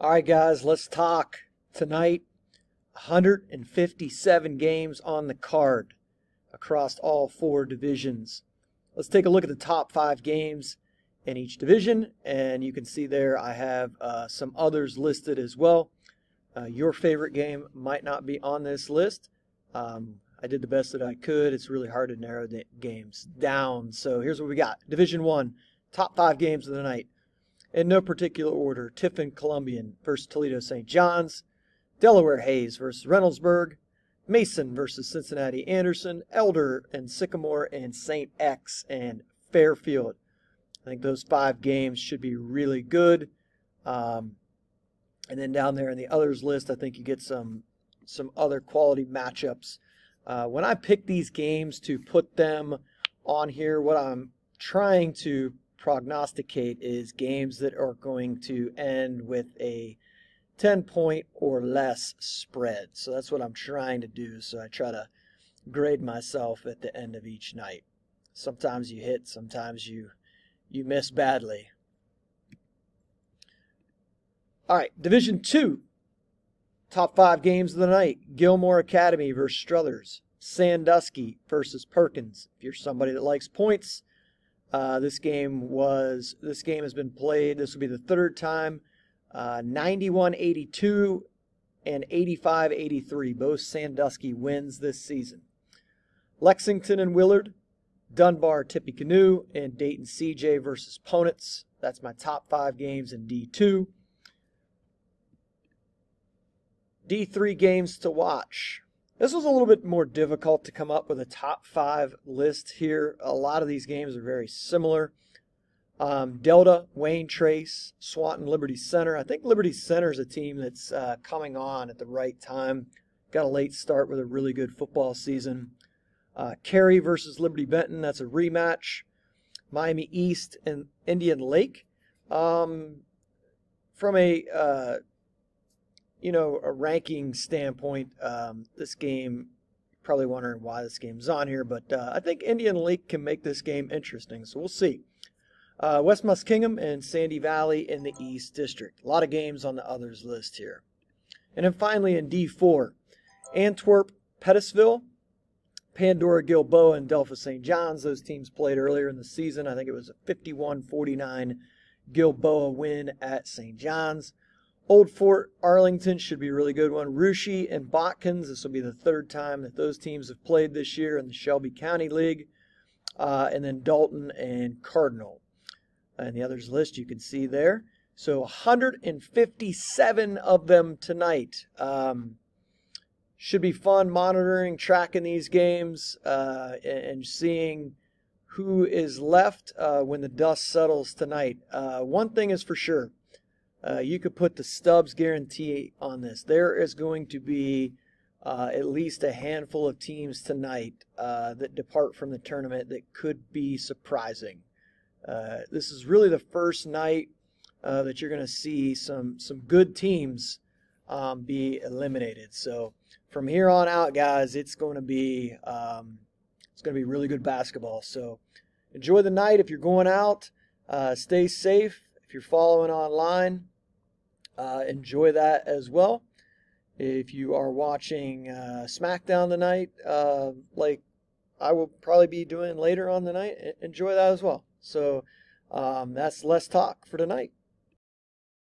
All right, guys, let's talk tonight. 157 games on the card across all four divisions. Let's take a look at the top five games in each division, and you can see there I have uh, some others listed as well. Uh, your favorite game might not be on this list. Um, I did the best that I could. It's really hard to narrow the games down. So here's what we got Division 1, top five games of the night. In no particular order Tiffin Columbian versus Toledo St. John's, Delaware Hayes versus Reynoldsburg, Mason versus Cincinnati Anderson, Elder and Sycamore, and St. X and Fairfield. I think those five games should be really good. Um, and then down there in the others list, I think you get some some other quality matchups. Uh, when I pick these games to put them on here, what I'm trying to prognosticate is games that are going to end with a 10 point or less spread. So that's what I'm trying to do. So I try to grade myself at the end of each night. Sometimes you hit, sometimes you you miss badly. All right, Division 2. Top 5 games of the night. Gilmore Academy versus Struthers. Sandusky versus Perkins. If you're somebody that likes points, uh, this game was this game has been played. This will be the third time. Uh, 91-82 and 85-83. Both Sandusky wins this season. Lexington and Willard, Dunbar, Tippecanoe, and Dayton CJ versus Ponitz. That's my top five games in D2. D3 games to watch. This was a little bit more difficult to come up with a top five list here. A lot of these games are very similar. Um, Delta, Wayne Trace, Swanton, Liberty Center. I think Liberty Center is a team that's uh, coming on at the right time. Got a late start with a really good football season. Uh, Carey versus Liberty Benton. That's a rematch. Miami East and Indian Lake. Um, from a uh, you know, a ranking standpoint, um, this game, probably wondering why this game's on here, but uh, I think Indian Lake can make this game interesting, so we'll see. Uh, West Muskingum and Sandy Valley in the East District. A lot of games on the others list here. And then finally in D4, Antwerp, Pettisville, Pandora, Gilboa, and Delphos St. John's. Those teams played earlier in the season. I think it was a 51 49 Gilboa win at St. John's. Old Fort Arlington should be a really good one. Russia and Botkins, this will be the third time that those teams have played this year in the Shelby County League. Uh, and then Dalton and Cardinal. And the others list you can see there. So 157 of them tonight. Um, should be fun monitoring, tracking these games, uh, and seeing who is left uh, when the dust settles tonight. Uh, one thing is for sure uh, you could put the Stubbs guarantee on this. There is going to be uh, at least a handful of teams tonight uh, that depart from the tournament that could be surprising. Uh, this is really the first night uh, that you're going to see some some good teams um, be eliminated. So from here on out, guys, it's going to be um, it's going to be really good basketball. So enjoy the night if you're going out. Uh, stay safe if you're following online uh, enjoy that as well. If you are watching uh, SmackDown tonight, uh, like I will probably be doing later on the night, enjoy that as well. So um, that's less talk for tonight.